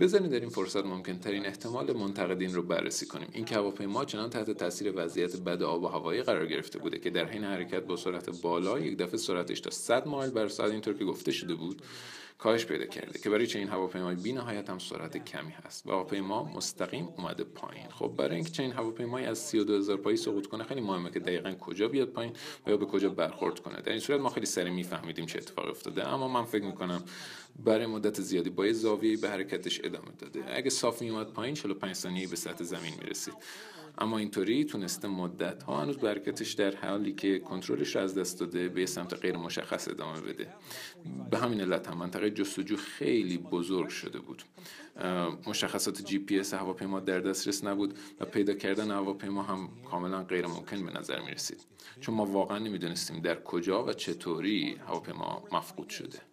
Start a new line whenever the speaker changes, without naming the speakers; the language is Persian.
بزنید در این فرصت ممکن ترین احتمال منتقدین رو بررسی کنیم. اینکه هواپیما چنان تحت تاثیر وضعیت بد آب و هوایی قرار گرفته بوده که در حین حرکت با سرعت بالا یک دفعه سرعتش تا 100 مایل بر ساعت اینطور که گفته شده بود کاهش پیدا کرده که برای چنین هواپیمای بی نهایت هم سرعت کمی هست و هواپیما مستقیم اومده پایین. خب برای اینکه چنین هواپیمایی از 32000 پایی سقوط کنه خیلی مهمه که دقیقا کجا بیاد پایین و یا به کجا برخورد کنه. در این صورت ما خیلی سریع میفهمیدیم چه اتفاقی افتاده. اما من فکر می‌کنم برای مدت زیادی با زاویه به حرکتش ادامه داده. اگه صاف میومد پایین 45 ثانیه به سطح زمین می‌رسید. اما اینطوری تونسته مدت ها هنوز برکتش در حالی که کنترلش از دست داده به سمت غیر مشخص ادامه بده. به همین علت هم منطقه جستجو خیلی بزرگ شده بود. مشخصات جی پی اس هواپیما در دسترس نبود و پیدا کردن هواپیما هم کاملا غیر ممکن به نظر می رسید چون ما واقعا نمی‌دونستیم در کجا و چطوری هواپیما مفقود شده.